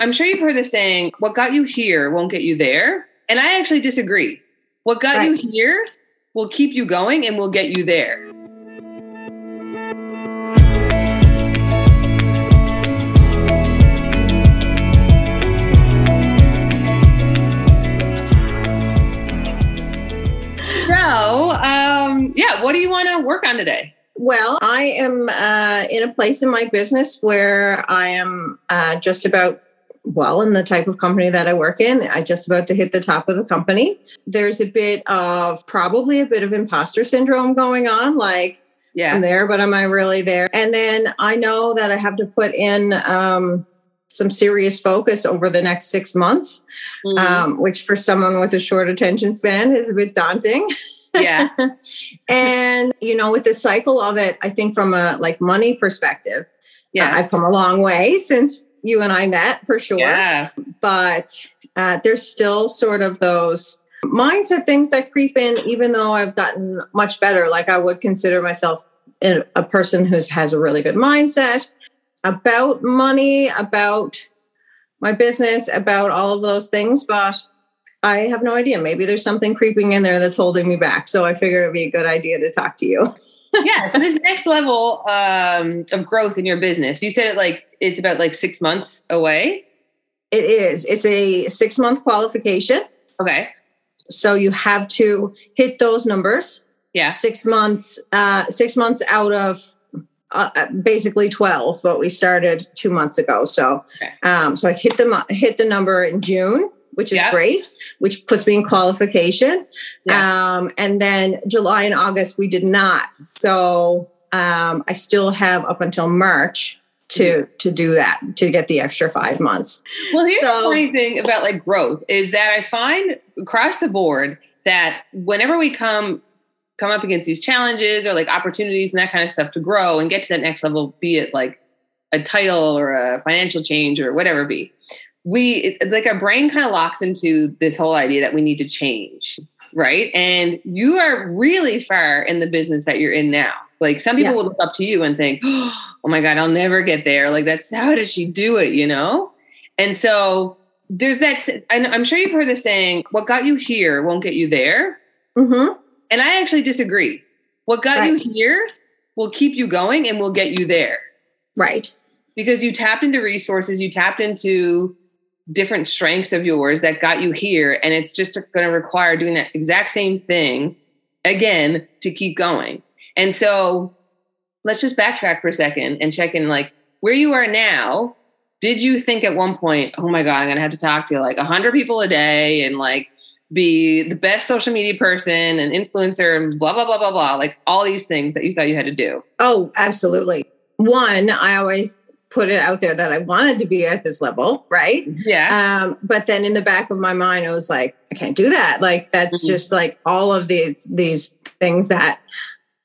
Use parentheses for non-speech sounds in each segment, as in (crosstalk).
I'm sure you've heard the saying, what got you here won't get you there. And I actually disagree. What got right. you here will keep you going and will get you there. So, um, yeah, what do you want to work on today? Well, I am uh, in a place in my business where I am uh, just about well in the type of company that I work in. I just about to hit the top of the company. There's a bit of probably a bit of imposter syndrome going on, like yeah. I'm there, but am I really there? And then I know that I have to put in um, some serious focus over the next six months, mm-hmm. um, which for someone with a short attention span is a bit daunting. Yeah. (laughs) and you know, with the cycle of it, I think from a like money perspective, yeah, I've come a long way since you and I met for sure. Yeah. But uh, there's still sort of those mindset things that creep in, even though I've gotten much better. Like I would consider myself a person who has a really good mindset about money, about my business, about all of those things. But I have no idea. Maybe there's something creeping in there that's holding me back. So I figured it'd be a good idea to talk to you. Yeah. So this next level um, of growth in your business, you said it like it's about like six months away. It is. It's a six month qualification. Okay. So you have to hit those numbers. Yeah. Six months. Uh, six months out of uh, uh basically 12 but we started two months ago so okay. um so i hit the hit the number in june which is yeah. great, which puts me in qualification. Yeah. Um, and then July and August, we did not. So um, I still have up until March to to do that to get the extra five months. Well, here's so, the funny thing about like growth is that I find across the board that whenever we come come up against these challenges or like opportunities and that kind of stuff to grow and get to that next level, be it like a title or a financial change or whatever it be, we like our brain kind of locks into this whole idea that we need to change right? And you are really far in the business that you're in now. Like some people yeah. will look up to you and think (gasps) oh my god i'll never get there. Like that's how did she do it you know? And so there's that i'm sure you've heard the saying what got you here won't get you there. Mm-hmm. and i actually disagree. What got right. you here will keep you going and will get you there. Right. Because you tapped into resources you tapped into different strengths of yours that got you here and it's just going to require doing that exact same thing again to keep going. And so let's just backtrack for a second and check in like where you are now did you think at one point oh my god i'm going to have to talk to like 100 people a day and like be the best social media person and influencer and blah blah blah blah blah like all these things that you thought you had to do? Oh absolutely. One i always put it out there that I wanted to be at this level, right? Yeah. Um, but then in the back of my mind, I was like, I can't do that. Like that's mm-hmm. just like all of these these things that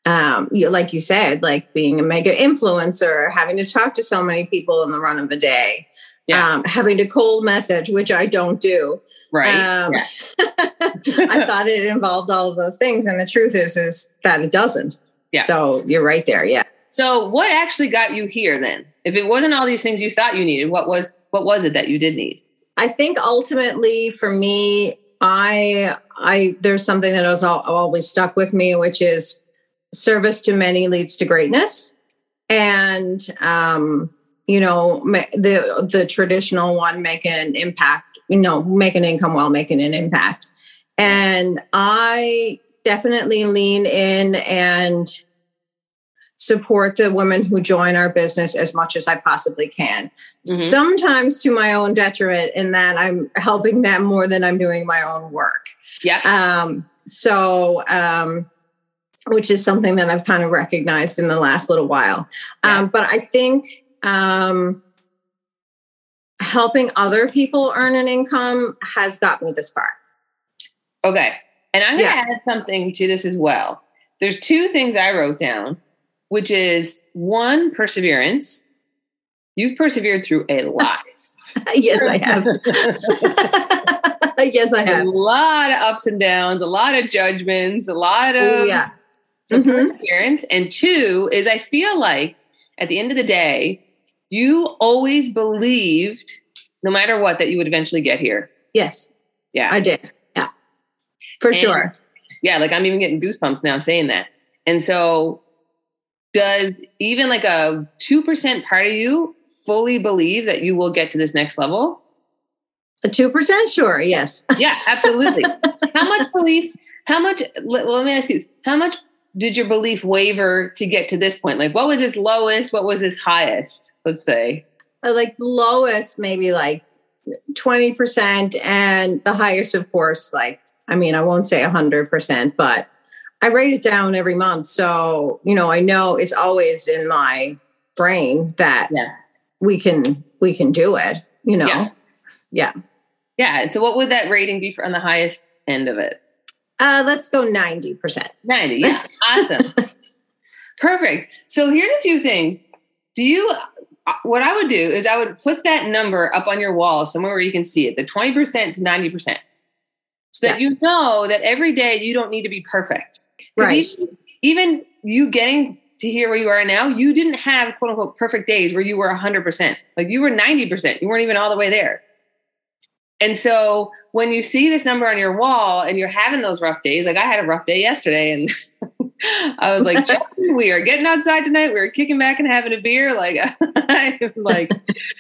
um you like you said, like being a mega influencer, having to talk to so many people in the run of a day, yeah. um, having to cold message, which I don't do. Right. Um, yeah. (laughs) I thought it involved all of those things. And the truth is is that it doesn't. Yeah. So you're right there. Yeah. So what actually got you here then? If it wasn't all these things you thought you needed, what was what was it that you did need? I think ultimately for me, I I there's something that has always stuck with me, which is service to many leads to greatness, and um, you know the the traditional one make an impact, you know, make an income while making an impact, and I definitely lean in and support the women who join our business as much as I possibly can. Mm-hmm. Sometimes to my own detriment, in that I'm helping them more than I'm doing my own work. Yeah. Um, so, um, which is something that I've kind of recognized in the last little while. Yeah. Um, but I think um, helping other people earn an income has got me this far. Okay. And I'm going to yeah. add something to this as well. There's two things I wrote down which is one perseverance. You've persevered through a lot. (laughs) yes, I have. (laughs) yes, I have. A lot of ups and downs, a lot of judgments, a lot of Ooh, yeah. some mm-hmm. perseverance. And two is I feel like at the end of the day, you always believed no matter what, that you would eventually get here. Yes. Yeah. I did. Yeah. For And- sure. Yeah, like I'm even getting goosebumps now saying that. And so, does even like a 2% part of you fully believe that you will get to this next level? A 2% sure. Yes. (laughs) Yeah, absolutely. how much belief, how much, let, let me ask you this, how much did your belief waver to get to this point? Like, what was its lowest? What was its highest? Let's say. Uh, like the lowest maybe like 20% and the highest of course like i mean i won't say 100% but i write it down every month so you know i know it's always in my brain that Yeah. we can we can do it you know Yeah. yeah, Yeah. And so, what would that rating be for on the highest end of it? Uh, let's go 90% 90. Yeah. (laughs) awesome. Perfect. So here's a few things. Do you, uh, what I would do is I would put that number up on your wall somewhere where you can see it, the 20% to 90%. So that Yeah. you know that every day you don't need to be perfect. Right Even, even you getting to here where you are now, you didn't have quote unquote perfect days where you were 100%. Like you were 90%. You weren't even all the way there. And so when you see this number on your wall and you're having those rough days, like I had a rough day yesterday and (laughs) I was like, (laughs) we are getting outside tonight. We are kicking back and having a beer. Like, (laughs) I'm like,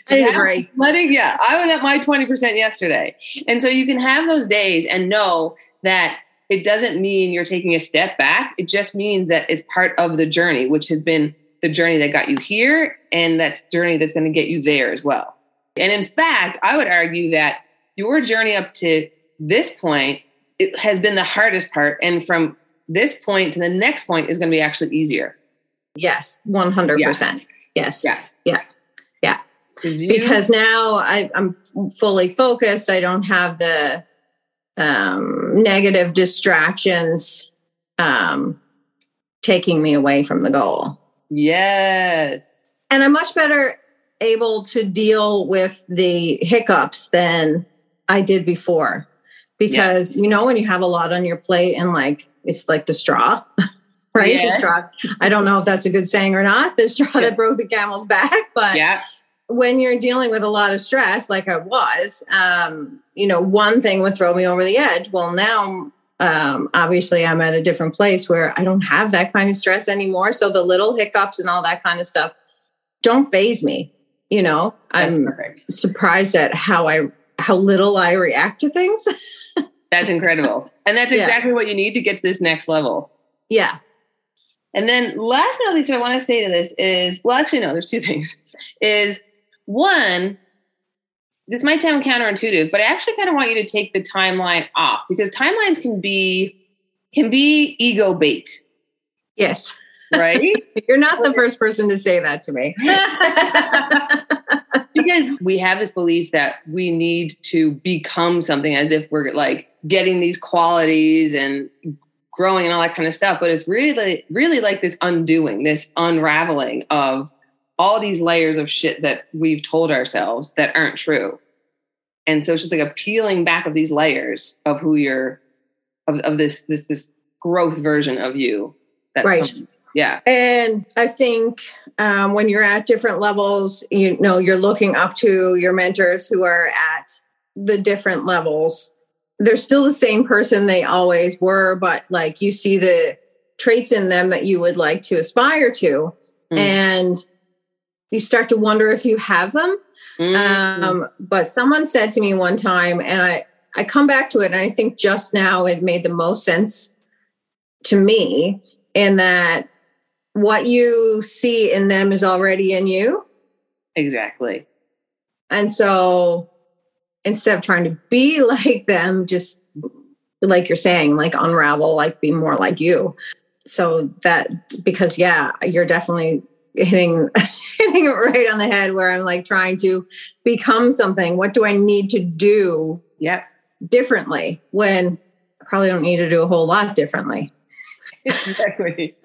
I agree. letting, yeah, I was at my 20% yesterday. And so you can have those days and know that it doesn't mean you're taking a step back. It just means that it's part of the journey, which has been the journey that got you here and that journey that's going to get you there as well. And in fact, I would argue that your journey up to this point it has been the hardest part. And from this point to the next point is going to be actually easier. yes 100% yes Yeah. Yeah. Yeah. you- because now I, I'm fully focused. I don't have the um, negative distractions um, taking me away from the goal. yes. And I'm much better able to deal with the hiccups than I did before. Because, you know, when you have a lot on your plate and like it's like the straw, (laughs) right? Yes. The straw. I don't know if that's a good saying or not, the straw Yeah. that broke the camel's back, but Yeah. When you're dealing with a lot of stress, like I was, um, you know, one thing would throw me over the edge. Well, now, um, obviously, I'm at a different place where I don't have that kind of stress anymore. So the little hiccups and all that kind of stuff don't faze me. You know, That's I'm perfect. surprised at how I how little I react to things. (laughs) That's incredible. And that's Yeah. exactly what you need to get to this next level. yeah, And then last but not least, what I want to say to this is, well, actually, no, there's two things. Is one, this might sound counterintuitive, but I actually kind of want you to take the timeline off because timelines can be can be ego bait, yes. right? (laughs) You're not the first person to say that to me. (laughs) (laughs) because we have this belief that we need to become something as if we're like getting these qualities and growing and all that kind of stuff but it's really really like this undoing this unraveling of all these layers of shit that we've told ourselves that aren't true and so it's just like a peeling back of these layers of who you're of, of this this this growth version of you that's Right. coming. yeah And I think um, when you're at different levels, you know, you're looking up to your mentors who are at the different levels. They're still the same person they always were, but like you see the traits in them that you would like to aspire to. Mm. And you start to wonder if you have them. Mm. Um, but someone said to me one time, and I, I come back to it, and I think just now it made the most sense to me in that what you see in them is already in you. exactly And so instead of trying to be (laughs) like them, just like you're saying, like unravel, like be more like you. So that because yeah, you're definitely hitting (laughs) hitting it right on the head where I'm like trying to become something. What do I need to do yep differently when I probably don't need to do a whole lot differently? (laughs) exactly.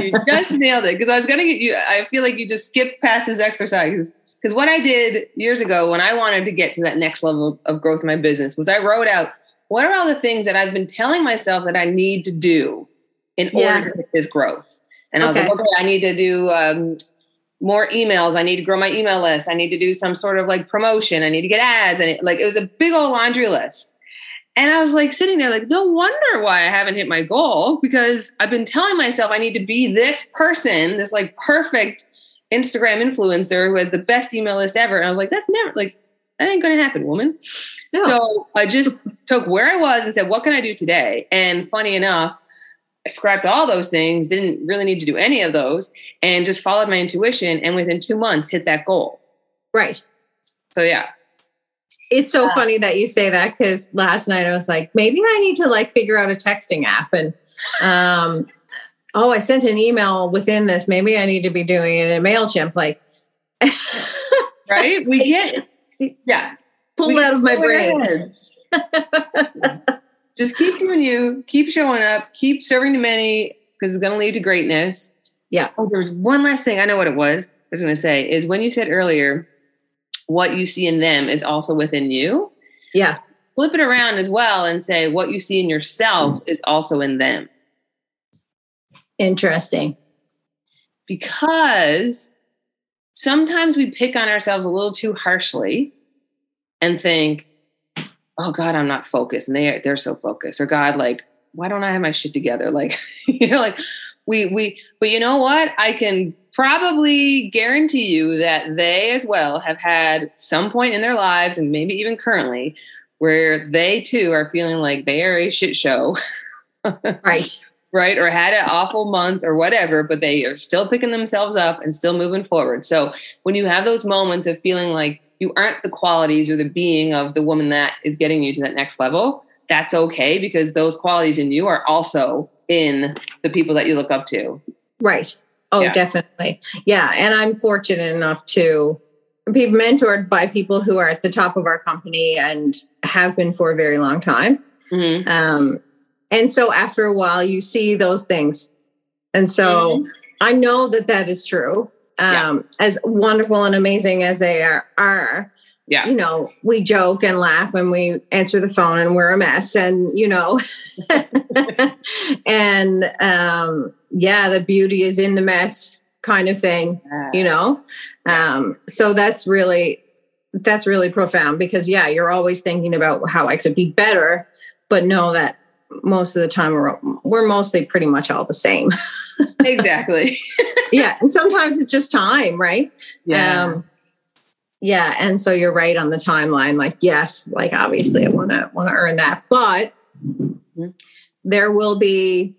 You just nailed it. Because I was gonna get you. I feel like you just skipped past this exercise. Because what I did years ago when I wanted to get to that next level of growth in my business was I wrote out what are all the things that I've been telling myself that I need to do in order Yeah. to get this growth. And I was like, Okay. I need to do um, more emails. I need to grow my email list. I need to do some sort of like promotion. I need to get ads. And it, like it was a big old laundry list. And I was like sitting there, like, no wonder why I haven't hit my goal because I've been telling myself I need to be this person, this like perfect Instagram influencer who has the best email list ever. And I was like, that's never like, that ain't going to happen, woman. No. So I just (laughs) took where I was and said, what can I do today? And funny enough, scrapped all those things, didn't really need to do any of those, and just followed my intuition. And within two months, hit that goal. Right. So, yeah. It's so funny that you say that because last night I was like, maybe I need to like figure out a texting app and um oh, I sent an email within this. Maybe I need to be doing it in MailChimp. Like (laughs) right? We get (laughs) yeah. Pull out of my brain. (laughs) Just keep doing you, keep showing up, keep serving the many because it's gonna lead to greatness. Yeah. Oh, there's one last thing. I know what it was. I was gonna say is when you said earlier what you see in them is also within you. Yeah. Flip it around as well and say what you see in yourself is also in them. Interesting. Because sometimes we pick on ourselves a little too harshly and think, oh God, I'm not focused. And they they're so focused. Or God, like, why don't I have my shit together? (laughs) Like, you know, like we we but you know what? I can probably guarantee you that they as well have had some point in their lives and maybe even currently where they too are feeling like they are a shit show. (laughs) right. Right. Or had an awful month or whatever, but they are still picking themselves up and still moving forward. So when you have those moments of feeling like you aren't the qualities or the being of the woman that is getting you to that next level, that's okay because those qualities in you are also in the people that you look up to. Right. Oh, yeah. definitely. Yeah. And I'm fortunate enough to be mentored by people who are at the top of our company and have been for a very long time. Mm-hmm. Um, and so after a while, you see those things. And so mm-hmm. I know that that is true. Um, yeah. As wonderful and amazing as they are, are, yeah. you know, we joke and laugh and we answer the phone and we're a mess and, you know, (laughs) and um, yeah, the beauty is in the mess kind of thing, you know? Um, so that's really, that's really profound because yeah, you're always thinking about how I could be better, but know that most of the time we're, we're mostly pretty much all the same. (laughs) exactly. yeah. And sometimes it's just time, right? Yeah. Um, yeah. And so you're right on the timeline. Like, yes, like obviously I want to, want to earn that, but mm-hmm. there will be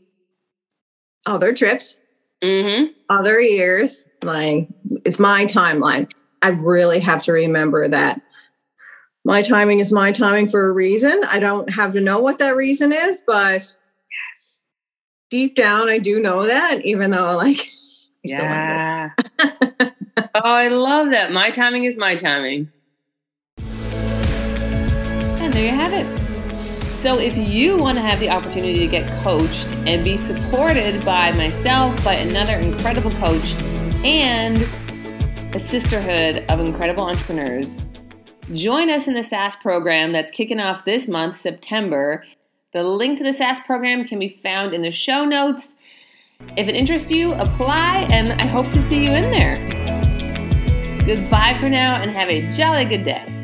other trips, mm-hmm. other years. Like it's my timeline. I really have to remember that my timing is my timing for a reason. I don't have to know what that reason is, but yes, deep down, I do know that, even though like, (laughs) yeah. (laughs) oh, I love that. My timing is my timing. And there you have it. So, if you want to have the opportunity to get coached and be supported by myself, by another incredible coach, and a sisterhood of incredible entrepreneurs, join us in the SAS program that's kicking off this month, September. The link to the SAS program can be found in the show notes. If it interests you, apply, and I hope to see you in there. Goodbye for now, and have a jolly good day.